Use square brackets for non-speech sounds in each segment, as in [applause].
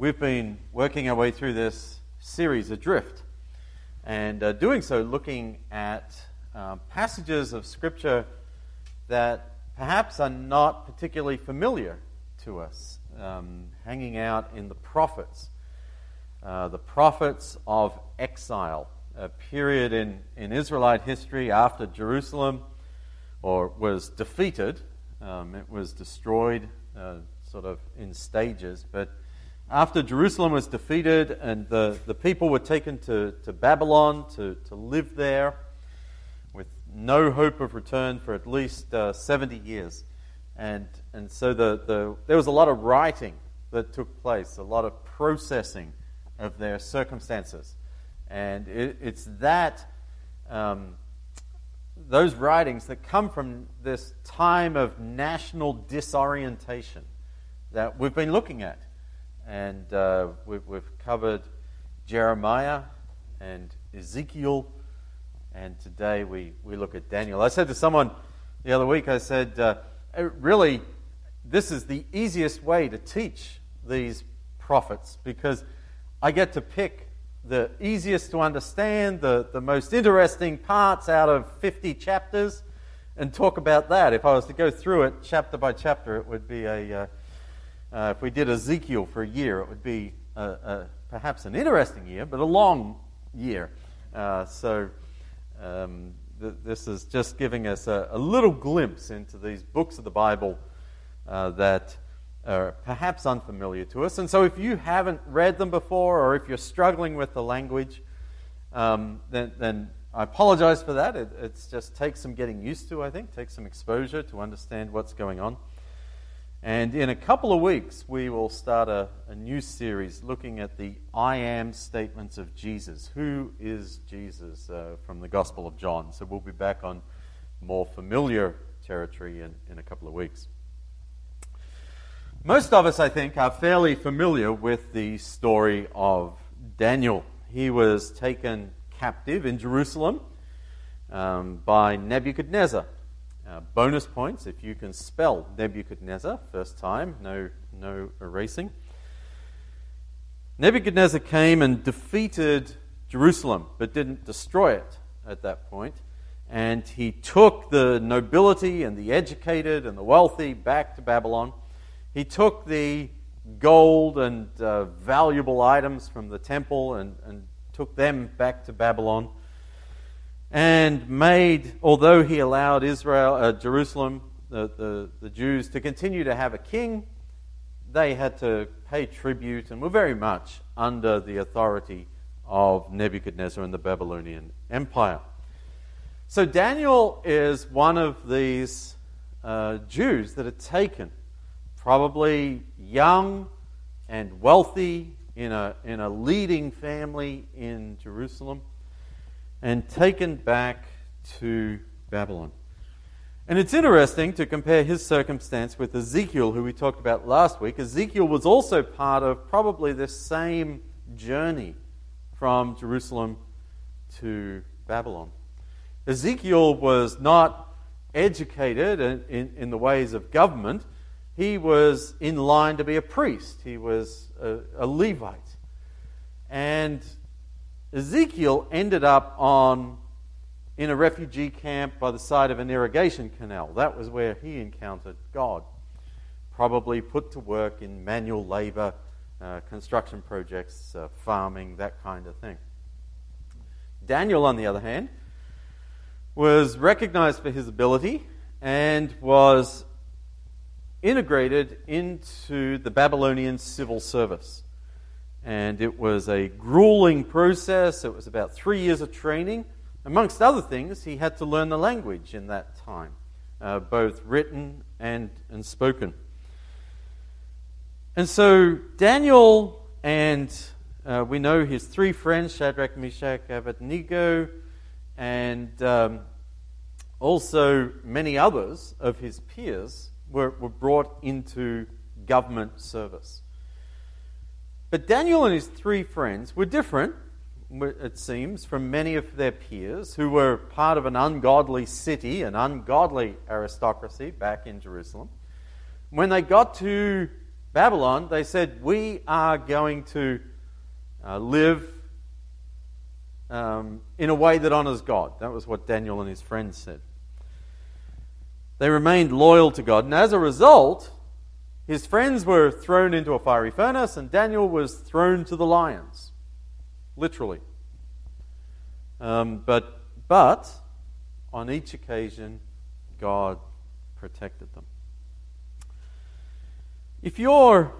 We've been working our way through this series, Adrift, and uh, doing so looking at uh, passages of Scripture that perhaps are not particularly familiar to us, um, hanging out in the prophets, uh, the prophets of exile, a period in, in Israelite history after Jerusalem or was defeated. Um, it was destroyed uh, sort of in stages, but after Jerusalem was defeated and the, the people were taken to, to Babylon to, to live there with no hope of return for at least uh, 70 years. And, and so the, the, there was a lot of writing that took place, a lot of processing of their circumstances. And it, it's that, um, those writings that come from this time of national disorientation that we've been looking at and uh, we've, we've, covered Jeremiah and Ezekiel, and today we, we look at Daniel. I said to someone the other week, I said, uh, really, this is the easiest way to teach these prophets because I get to pick the easiest to understand, the, the most interesting parts out of 50 chapters, and talk about that. If I was to go through it chapter by chapter, it would be a. Uh, uh, if we did Ezekiel for a year, it would be a, a, perhaps an interesting year, but a long year. Uh, so um, th- this is just giving us a, a, little glimpse into these books of the Bible uh, that are perhaps unfamiliar to us. And so if you haven't read them before, or if you're struggling with the language, um, then, then I apologize for that. It it's just takes some getting used to, I think, takes some exposure to understand what's going on. And in a couple of weeks, we will start a, a, new series looking at the I am statements of Jesus. Who is Jesus uh, from the Gospel of John? So we'll be back on more familiar territory in, in a couple of weeks. Most of us, I think, are fairly familiar with the story of Daniel. He was taken captive in Jerusalem um, by Nebuchadnezzar. Uh, bonus points if you can spell Nebuchadnezzar first time, no, no erasing. Nebuchadnezzar came and defeated Jerusalem, but didn't destroy it at that point. And he took the nobility and the educated and the wealthy back to Babylon. He took the gold and uh, valuable items from the temple and, and took them back to Babylon and made, although he allowed Israel, uh, Jerusalem, the, the, the Jews, to continue to have a king, they had to pay tribute and were very much under the authority of Nebuchadnezzar and the Babylonian Empire. So Daniel is one of these uh, Jews that are taken, probably young and wealthy in a, in a leading family in Jerusalem and taken back to Babylon. And it's interesting to compare his circumstance with Ezekiel, who we talked about last week. Ezekiel was also part of probably this same journey from Jerusalem to Babylon. Ezekiel was not educated in, in, in, the ways of government. He was in line to be a priest, he was a, a Levite. And Ezekiel ended up on in a refugee camp by the side of an irrigation canal. That was where he encountered God. Probably put to work in manual labor, uh, construction projects, uh, farming, that kind of thing. Daniel, on the other hand, was recognized for his ability and was integrated into the Babylonian civil service. And it was a grueling process. It was about three years of training. Amongst other things, he had to learn the language in that time, uh, both written and, and spoken. And so Daniel and uh, we know his three friends, Shadrach, Meshach, Abednego, and um, also many others of his peers were, were brought into government service. But Daniel and his three friends were different, it seems, from many of their peers who were part of an ungodly city, an ungodly aristocracy back in Jerusalem. When they got to Babylon, they said, We are going to uh, live um, in a way that honors God. That was what Daniel and his friends said. They remained loyal to God, and as a result, his friends were thrown into a fiery furnace, and Daniel was thrown to the lions. Literally. Um, but, but, on each occasion, God protected them. If you're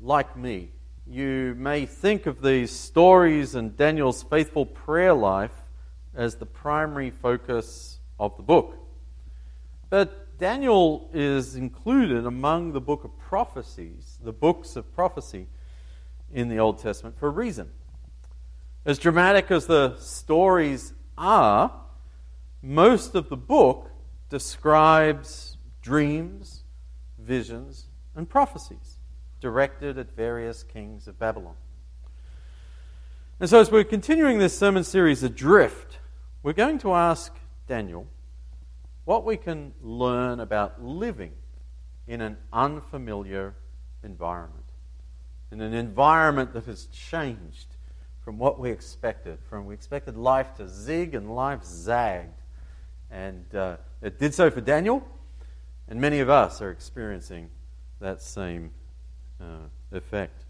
like me, you may think of these stories and Daniel's faithful prayer life as the primary focus of the book. But Daniel is included among the book of prophecies, the books of prophecy in the Old Testament for a reason. As dramatic as the stories are, most of the book describes dreams, visions, and prophecies directed at various kings of Babylon. And so, as we're continuing this sermon series, Adrift, we're going to ask Daniel what we can learn about living in an unfamiliar environment, in an environment that has changed from what we expected. From we expected life to zig and life zagged, and uh, it did so for Daniel, and many of us are experiencing that same uh, effect.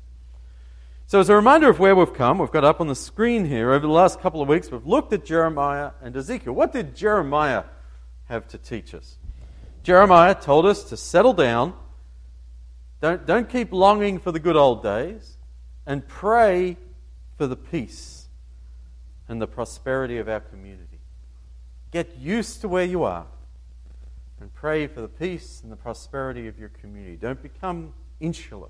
So, as a reminder of where we've come, we've got up on the screen here over the last couple of weeks, we've looked at Jeremiah and Ezekiel. What did Jeremiah have to teach us? Jeremiah told us to settle down, don't, don't keep longing for the good old days, and pray for the peace and the prosperity of our community. Get used to where you are and pray for the peace and the prosperity of your community. Don't become insular.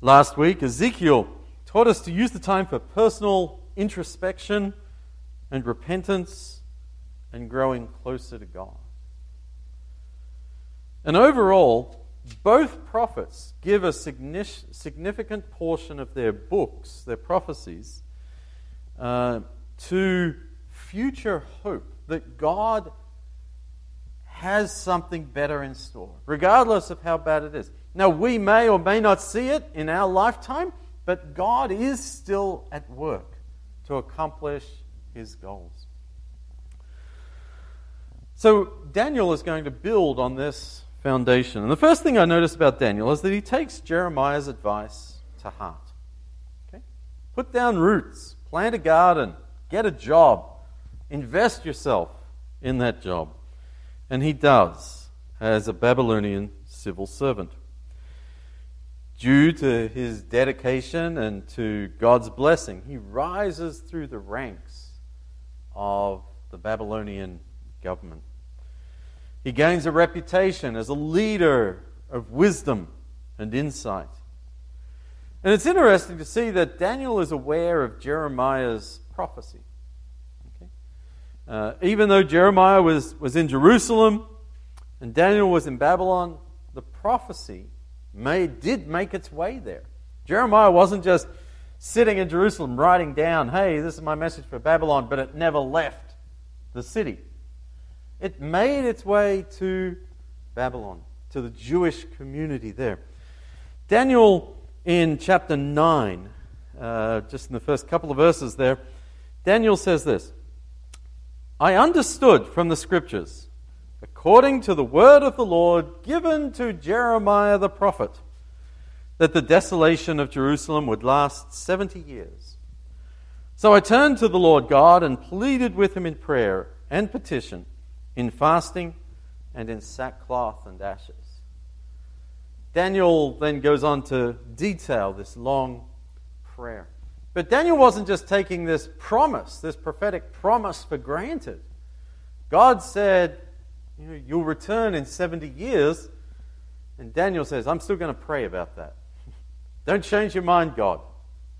Last week, Ezekiel taught us to use the time for personal introspection and repentance and growing closer to God. And overall, both prophets give a significant portion of their books, their prophecies, uh, to future hope that God has something better in store, regardless of how bad it is. Now, we may or may not see it in our lifetime, but God is still at work to accomplish his goals. So, Daniel is going to build on this foundation. And the first thing I notice about Daniel is that he takes Jeremiah's advice to heart. Okay? Put down roots, plant a garden, get a job, invest yourself in that job. And he does as a Babylonian civil servant. Due to his dedication and to God's blessing, he rises through the ranks of the Babylonian government. He gains a reputation as a leader of wisdom and insight. And it's interesting to see that Daniel is aware of Jeremiah's prophecy. Uh, even though Jeremiah was, was in Jerusalem and Daniel was in Babylon, the prophecy made, did make its way there. Jeremiah wasn't just sitting in Jerusalem writing down, hey, this is my message for Babylon, but it never left the city. It made its way to Babylon, to the Jewish community there. Daniel, in chapter 9, uh, just in the first couple of verses there, Daniel says this I understood from the scriptures, according to the word of the Lord given to Jeremiah the prophet, that the desolation of Jerusalem would last 70 years. So I turned to the Lord God and pleaded with him in prayer and petition, in fasting and in sackcloth and ashes. Daniel then goes on to detail this long prayer. But Daniel wasn't just taking this promise, this prophetic promise for granted. God said, you know, You'll return in 70 years. And Daniel says, I'm still going to pray about that. [laughs] Don't change your mind, God.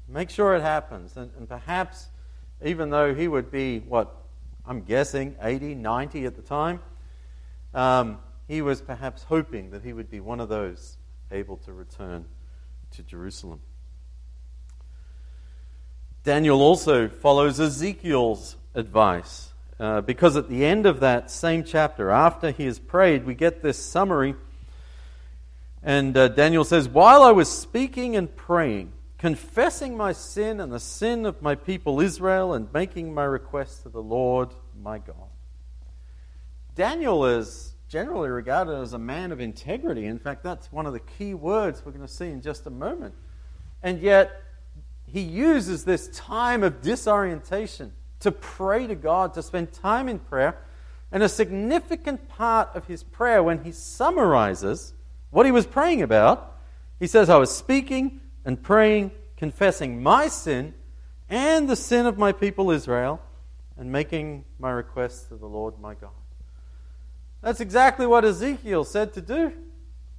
Make sure it happens. And, and perhaps, even though he would be, what, I'm guessing, 80, 90 at the time, um, he was perhaps hoping that he would be one of those able to return to Jerusalem. Daniel also follows Ezekiel's advice. Uh, because at the end of that same chapter, after he has prayed, we get this summary. And uh, Daniel says, While I was speaking and praying, confessing my sin and the sin of my people Israel, and making my request to the Lord my God. Daniel is generally regarded as a man of integrity. In fact, that's one of the key words we're going to see in just a moment. And yet, he uses this time of disorientation to pray to God, to spend time in prayer. And a significant part of his prayer, when he summarizes what he was praying about, he says, I was speaking and praying, confessing my sin and the sin of my people Israel, and making my request to the Lord my God. That's exactly what Ezekiel said to do.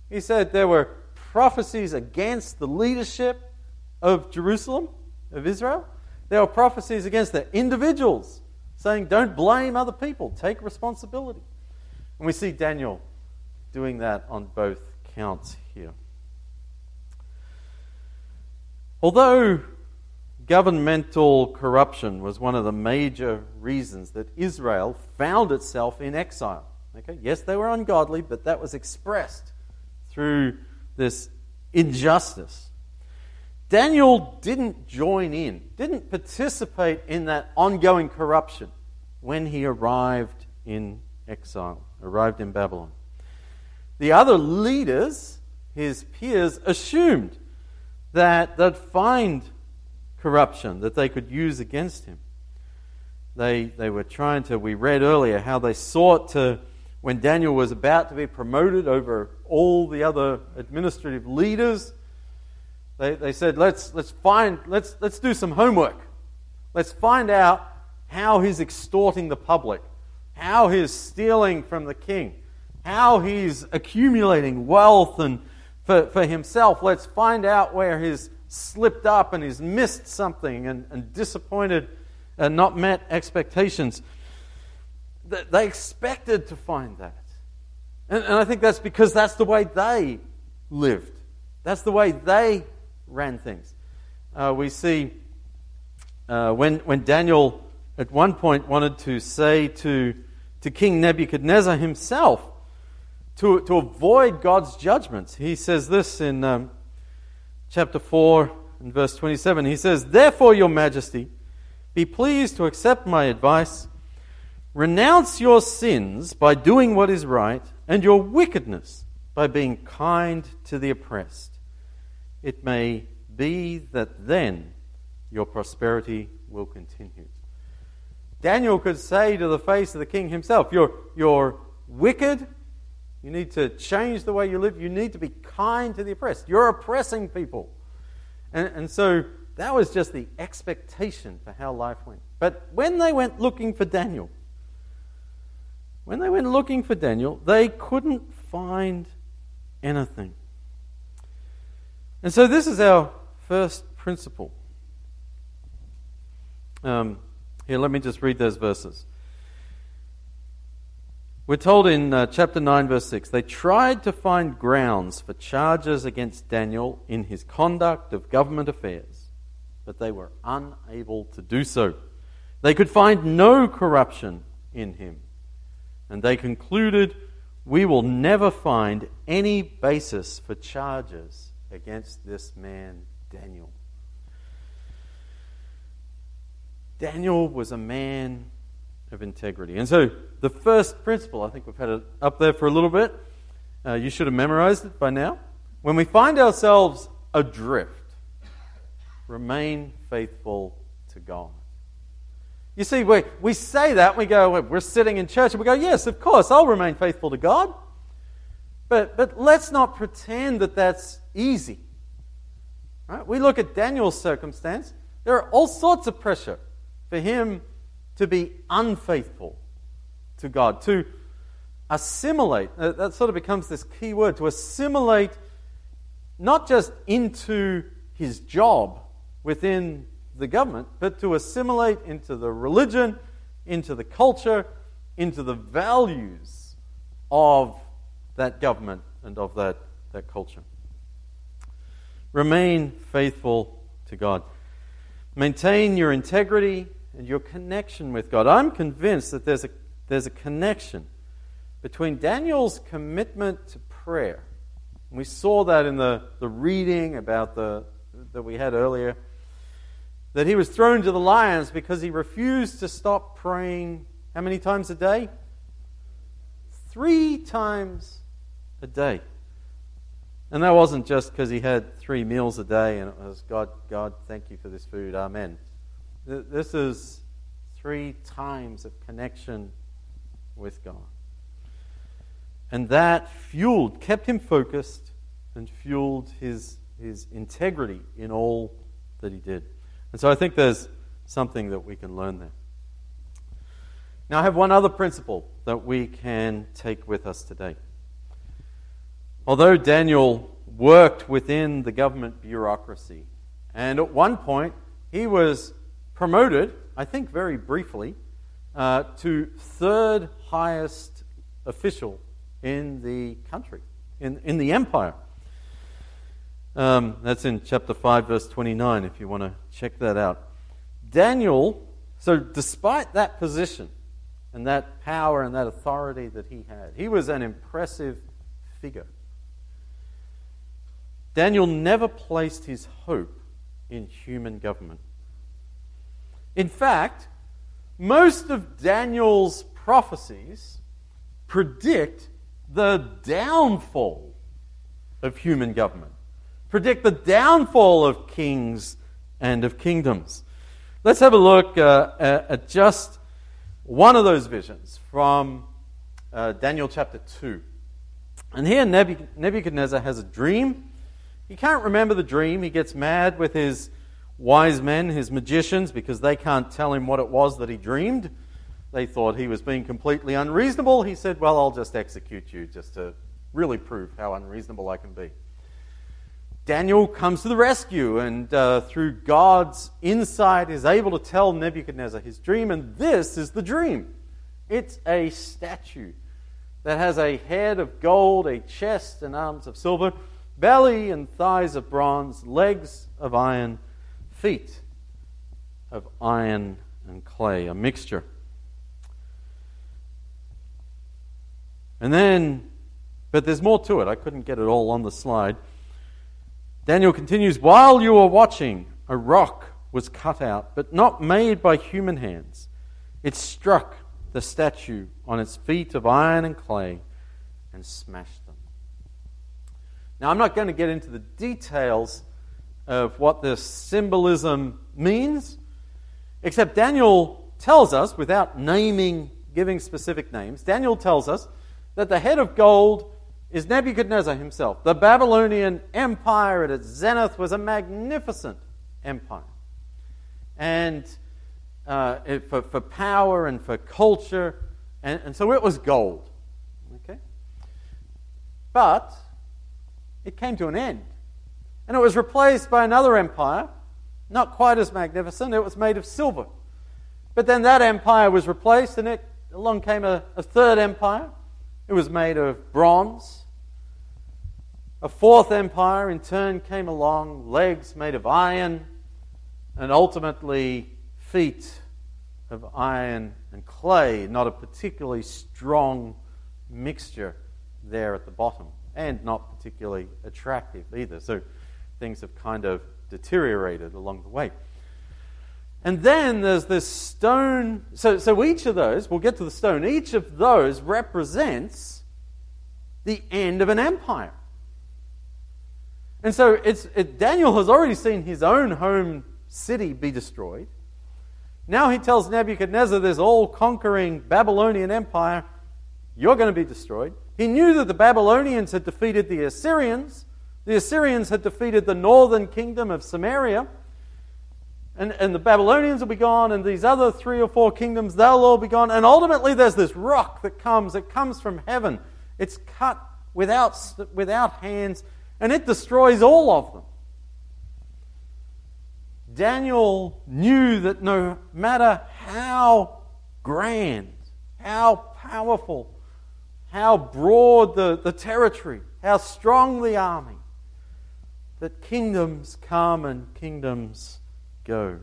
He said there were prophecies against the leadership of Jerusalem, of Israel. There were prophecies against the individuals, saying, don't blame other people, take responsibility. And we see Daniel doing that on both counts here. Although governmental corruption was one of the major reasons that Israel found itself in exile, Okay? Yes, they were ungodly, but that was expressed through this injustice. Daniel didn't join in, didn't participate in that ongoing corruption when he arrived in exile, arrived in Babylon. The other leaders, his peers, assumed that they'd find corruption that they could use against him. They, they were trying to, we read earlier, how they sought to when Daniel was about to be promoted over all the other administrative leaders, they, they said, let's, let's, find, let's, let's do some homework. Let's find out how he's extorting the public, how he's stealing from the king, how he's accumulating wealth and for, for himself. Let's find out where he's slipped up and he's missed something and, and disappointed and not met expectations they expected to find that. And, and I think that's because that's the way they lived, that's the way they ran things. Uh, we see uh, when, when Daniel at one point wanted to say to, to King Nebuchadnezzar himself to, to avoid God's judgments, he says this in um, chapter 4 and verse 27. He says, Therefore, your majesty, be pleased to accept my advice Renounce your sins by doing what is right, and your wickedness by being kind to the oppressed. It may be that then your prosperity will continue. Daniel could say to the face of the king himself, You're, you're wicked. You need to change the way you live. You need to be kind to the oppressed. You're oppressing people. And, and so that was just the expectation for how life went. But when they went looking for Daniel, when they went looking for Daniel, they couldn't find anything. And so, this is our first principle. Um, here, let me just read those verses. We're told in uh, chapter 9, verse 6 they tried to find grounds for charges against Daniel in his conduct of government affairs, but they were unable to do so. They could find no corruption in him and they concluded, We will never find any basis for charges against this man, Daniel. Daniel was a man of integrity. And so, the first principle, I think we've had it up there for a little bit. Uh, you should have memorized it by now. When we find ourselves adrift, remain faithful to God. You see, we, we say that, we go, we're sitting in church, and we go, yes, of course, I'll remain faithful to God. But, but let's not pretend that that's easy. Right? We look at Daniel's circumstance, there are all sorts of pressure for him to be unfaithful to God, to assimilate. Uh, that sort of becomes this key word to assimilate not just into his job within the government, but to assimilate into the religion, into the culture, into the values of that government and of that, that culture. Remain faithful to God. Maintain your integrity and your connection with God. I'm convinced that there's a, there's a connection between Daniel's commitment to prayer And We saw that in the, the reading about the that we had earlier. That he was thrown to the lions because he refused to stop praying how many times a day? Three times a day. And that wasn't just because he had three meals a day and it was, God, God, thank you for this food. Amen. This is three times of connection with God. And that fueled, kept him focused, and fueled his, his integrity in all that he did. And so I think there's something that we can learn there. Now, I have one other principle that we can take with us today. Although Daniel worked within the government bureaucracy, and at one point he was promoted, I think very briefly, uh, to third highest official in the country, in, in the empire. Um, that's in chapter 5, verse 29, if you want to check that out. Daniel, so despite that position and that power and that authority that he had, he was an impressive figure. Daniel never placed his hope in human government. In fact, most of Daniel's prophecies predict the downfall of human government, predict the downfall of kings and of kingdoms. Let's have a look uh, at just one of those visions from uh, Daniel chapter 2. And here Nebuchadnezzar has a dream. He can't remember the dream. He gets mad with his wise men, his magicians, because they can't tell him what it was that he dreamed. They thought he was being completely unreasonable. He said, Well, I'll just execute you just to really prove how unreasonable I can be. Daniel comes to the rescue and, uh, through God's insight, is able to tell Nebuchadnezzar his dream. And this is the dream it's a statue that has a head of gold, a chest and arms of silver, belly and thighs of bronze, legs of iron feet of iron and clay, a mixture. And then, but there's more to it. I couldn't get it all on the slide. Daniel continues While you were watching, a rock was cut out, but not made by human hands. It struck the statue on its feet of iron and clay and smashed them. Now, I'm not going to get into the details of what this symbolism means, except Daniel tells us, without naming, giving specific names, Daniel tells us that the head of gold is Nebuchadnezzar himself. The Babylonian Empire at its zenith was a magnificent empire. And uh, it, for, for power and for culture, and, and so it was gold. Okay? But it came to an end and it was replaced by another empire, not quite as magnificent. It was made of silver. But then that empire was replaced, and it, along came a, a third empire. It was made of bronze. A fourth empire, in turn, came along, legs made of iron, and ultimately feet of iron and clay, not a particularly strong mixture there at the bottom, and not particularly attractive either. So things have kind of deteriorated along the way. And then there's this stone. So, so each of those, we'll get to the stone, each of those represents the end of an empire. And so it's, it, Daniel has already seen his own home city be destroyed. Now he tells Nebuchadnezzar, this all conquering Babylonian empire, you're going to be destroyed. He knew that the Babylonians had defeated the Assyrians, the Assyrians had defeated the northern kingdom of Samaria, and, and the Babylonians will be gone, and these other three or four kingdoms, they'll all be gone. And ultimately, there's this rock that comes, it comes from heaven. It's cut without, without hands, and it destroys all of them. Daniel knew that no matter how grand, how powerful, how broad the, the territory, how strong the army, that kingdoms come and kingdoms go.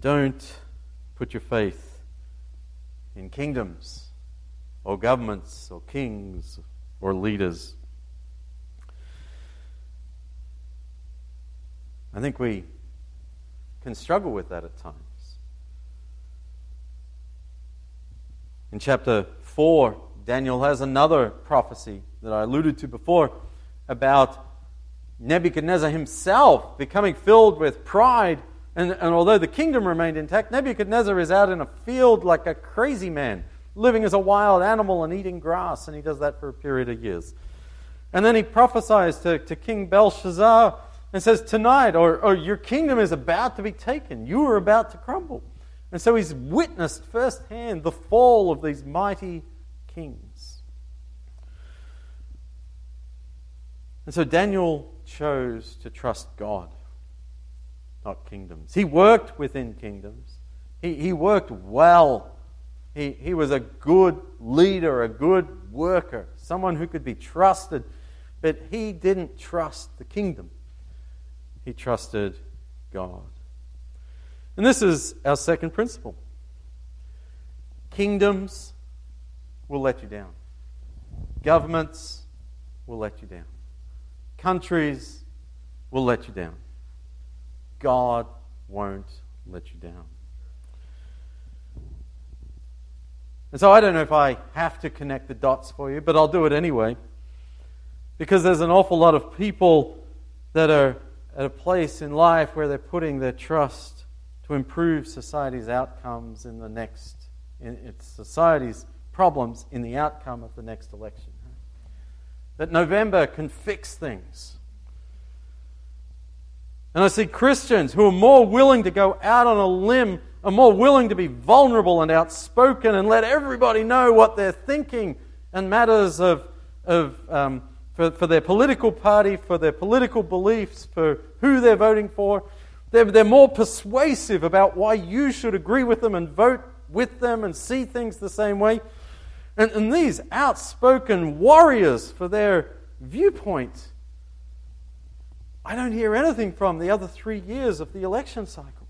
Don't put your faith in kingdoms or governments or kings or leaders. I think we can struggle with that at times. In chapter 4, Daniel has another prophecy that I alluded to before about Nebuchadnezzar himself becoming filled with pride. And, and although the kingdom remained intact, Nebuchadnezzar is out in a field like a crazy man, living as a wild animal and eating grass, and he does that for a period of years. And then he prophesies to, to King Belshazzar and says, Tonight, or, or your kingdom is about to be taken. You are about to crumble. And so he's witnessed firsthand the fall of these mighty kings. And so Daniel chose to trust God, not kingdoms. He worked within kingdoms, he, he worked well. He, he was a good leader, a good worker, someone who could be trusted, but he didn't trust the kingdom. He trusted God. And this is our second principle kingdoms will let you down, governments will let you down, countries will let you down. God won't let you down. And so I don't know if I have to connect the dots for you, but I'll do it anyway. Because there's an awful lot of people that are at a place in life where they're putting their trust to improve society's outcomes in the next, in its society's problems in the outcome of the next election. That November can fix things. And I see Christians who are more willing to go out on a limb, are more willing to be vulnerable and outspoken and let everybody know what they're thinking and matters of, of um, for, for their political party, for their political beliefs, for who they're voting for. They're, they're more persuasive about why you should agree with them and vote with them and see things the same way. And, and these outspoken warriors for their viewpoint, I don't hear anything from the other three years of the election cycle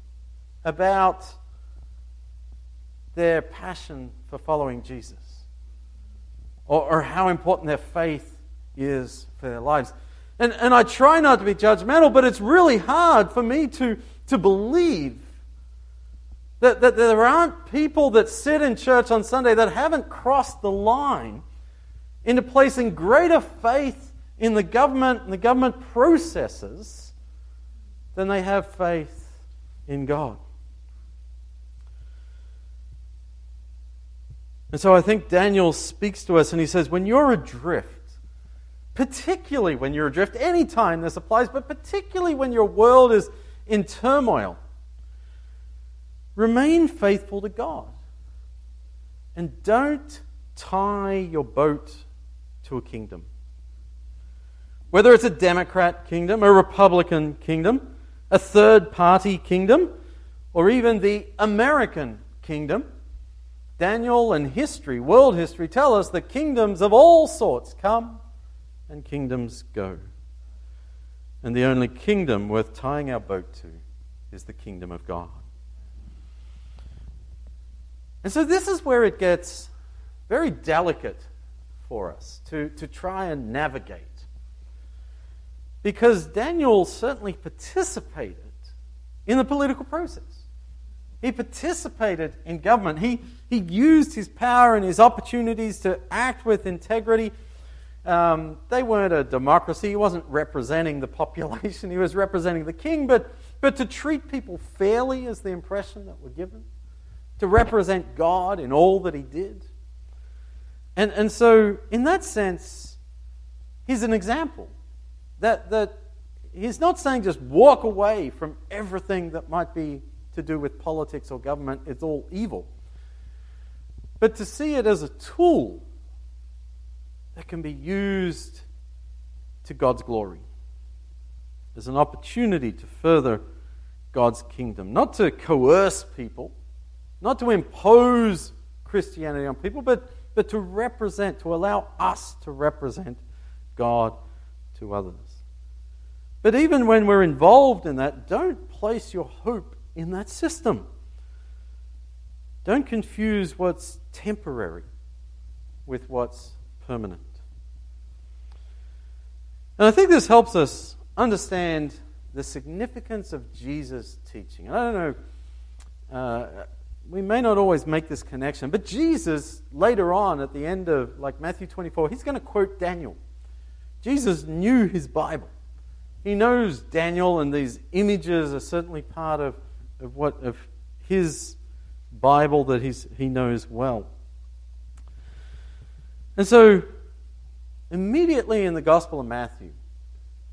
about their passion for following Jesus or, or how important their faith is for their lives. And, and I try not to be judgmental, but it's really hard for me to, to believe that, that there aren't people that sit in church on Sunday that haven't crossed the line into placing greater faith in the government and the government processes than they have faith in God. And so I think Daniel speaks to us and he says, when you're adrift, particularly when you're adrift, anytime this applies, but particularly when your world is in turmoil. Remain faithful to God. And don't tie your boat to a kingdom. Whether it's a Democrat kingdom, a Republican kingdom, a third party kingdom, or even the American kingdom, Daniel and history, world history, tell us that kingdoms of all sorts come and kingdoms go. And the only kingdom worth tying our boat to is the kingdom of God. And so this is where it gets very delicate for us to, to try and navigate. Because Daniel certainly participated in the political process. He participated in government. He, he used his power and his opportunities to act with integrity um, they weren't a democracy. He wasn't representing the population, [laughs] he was representing the king. But, but to treat people fairly is the impression that we're given, to represent God in all that he did. And, and so, in that sense, he's an example. That, that he's not saying just walk away from everything that might be to do with politics or government, it's all evil. But to see it as a tool that can be used to God's glory. as an opportunity to further God's kingdom, not to coerce people, not to impose Christianity on people, but, but to represent, to allow us to represent God to others. But even when we're involved in that, don't place your hope in that system. Don't confuse what's temporary with what's permanent. And I think this helps us understand the significance of Jesus' teaching. And I don't know, uh, we may not always make this connection, but Jesus, later on at the end of like Matthew 24, he's going to quote Daniel. Jesus knew his Bible. He knows Daniel, and these images are certainly part of, of what of his Bible that he's, he knows well. And so, immediately in the Gospel of Matthew,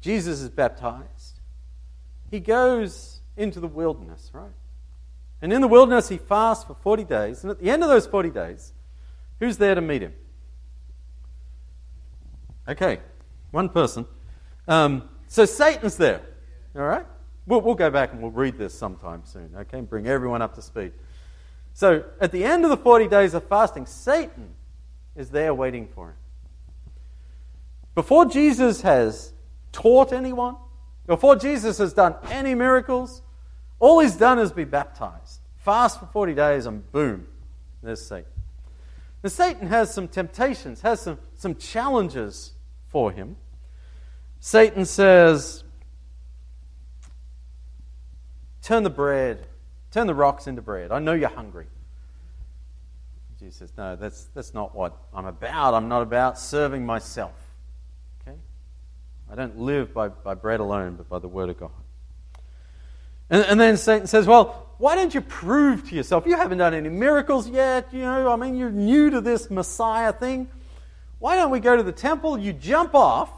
Jesus is baptized. He goes into the wilderness, right? And in the wilderness, he fasts for 40 days. And at the end of those 40 days, who's there to meet him? Okay, one person. Um, so Satan's there. All right? We'll, we'll go back and we'll read this sometime soon, okay? And bring everyone up to speed. So at the end of the 40 days of fasting, Satan is there waiting for him. Before Jesus has taught anyone, before Jesus has done any miracles, all he's done is be baptized. Fast for 40 days, and boom, there's Satan. Now, Satan has some temptations, has some, some challenges for him. Satan says, Turn the bread, turn the rocks into bread. I know you're hungry. Jesus says, No, that's, that's not what I'm about. I'm not about serving myself. Okay? I don't live by, by bread alone, but by the word of God. And, and then Satan says, Well, why don't you prove to yourself? You haven't done any miracles yet. You know, I mean, you're new to this Messiah thing. Why don't we go to the temple? You jump off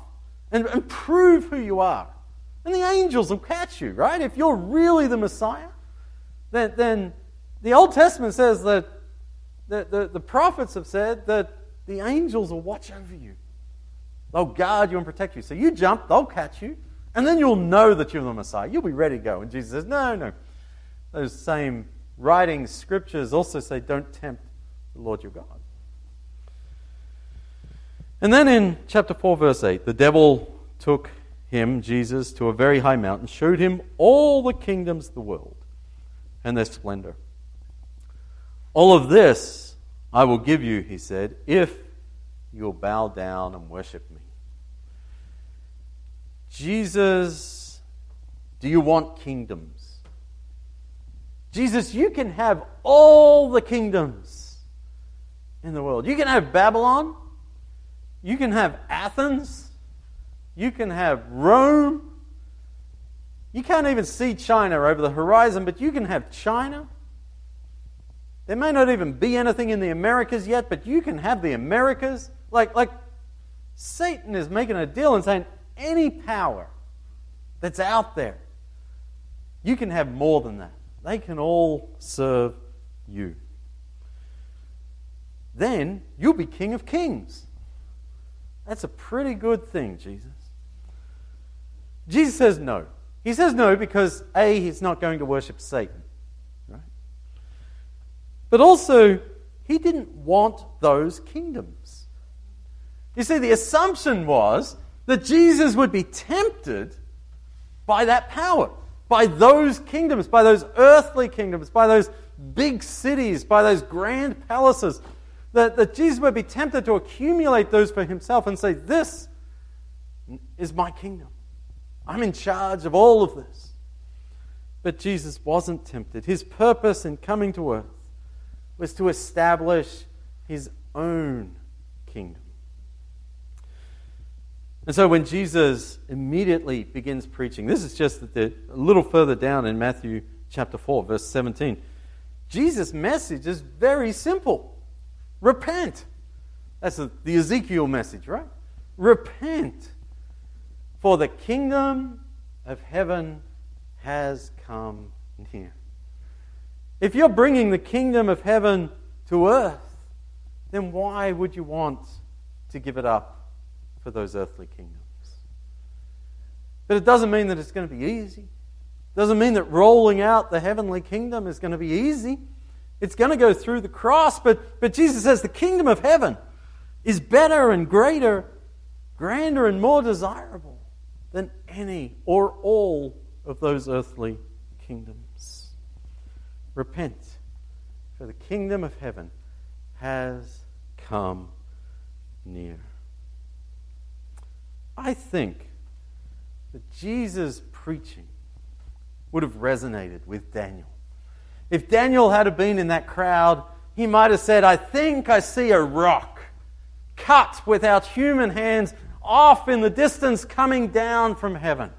and, and prove who you are. And the angels will catch you, right? If you're really the Messiah, then, then the Old Testament says that the, the, the prophets have said that the angels will watch over you. They'll guard you and protect you. So you jump, they'll catch you, and then you'll know that you're the Messiah. You'll be ready to go. And Jesus says, No, no. Those same writings, scriptures also say, Don't tempt the Lord your God. And then in chapter 4, verse 8, the devil took him, Jesus, to a very high mountain, showed him all the kingdoms of the world and their splendor. All of this I will give you, he said, if you'll bow down and worship me. Jesus, do you want kingdoms? Jesus, you can have all the kingdoms in the world. You can have Babylon. You can have Athens. You can have Rome. You can't even see China over the horizon, but you can have China. There may not even be anything in the Americas yet, but you can have the Americas. Like, like Satan is making a deal and saying, any power that's out there, you can have more than that. They can all serve you. Then you'll be King of Kings. That's a pretty good thing, Jesus. Jesus says no. He says no because, A, he's not going to worship Satan. Right? But also, he didn't want those kingdoms. You see, the assumption was that Jesus would be tempted by that power, by those kingdoms, by those earthly kingdoms, by those big cities, by those grand palaces. That, that Jesus would be tempted to accumulate those for himself and say, This is my kingdom. I'm in charge of all of this. But Jesus wasn't tempted. His purpose in coming to earth was to establish his own kingdom. And so when Jesus immediately begins preaching, this is just a little further down in Matthew chapter 4, verse 17. Jesus' message is very simple repent. That's the Ezekiel message, right? Repent, for the kingdom of heaven has come near. If you're bringing the kingdom of heaven to earth, then why would you want to give it up for those earthly kingdoms? But it doesn't mean that it's going to be easy. It doesn't mean that rolling out the heavenly kingdom is going to be easy. It's going to go through the cross, but, but Jesus says the kingdom of heaven is better and greater, grander and more desirable than any or all of those earthly kingdoms. Repent, for the kingdom of heaven has come near. I think that Jesus' preaching would have resonated with Daniel. If Daniel had been in that crowd, he might have said, I think I see a rock cut without human hands off in the distance coming down from heaven.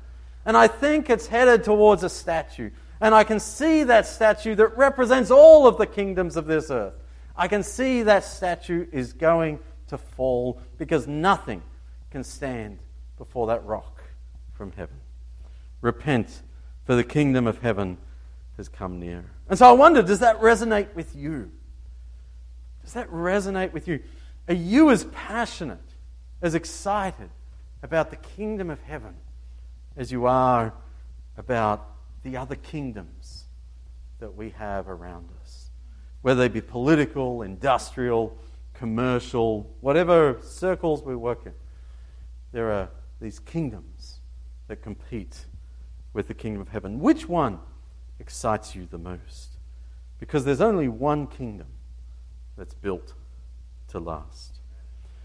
And I think it's headed towards a statue. And I can see that statue that represents all of the kingdoms of this earth. I can see that statue is going to fall because nothing can stand before that rock from heaven. Repent, for the kingdom of heaven has come near. And so I wonder does that resonate with you? Does that resonate with you? Are you as passionate, as excited about the kingdom of heaven as you are about the other kingdoms that we have around us? Whether they be political, industrial, commercial, whatever circles we work in, there are these kingdoms that compete with the kingdom of heaven. Which one excites you the most? Because there's only one kingdom that's built to last.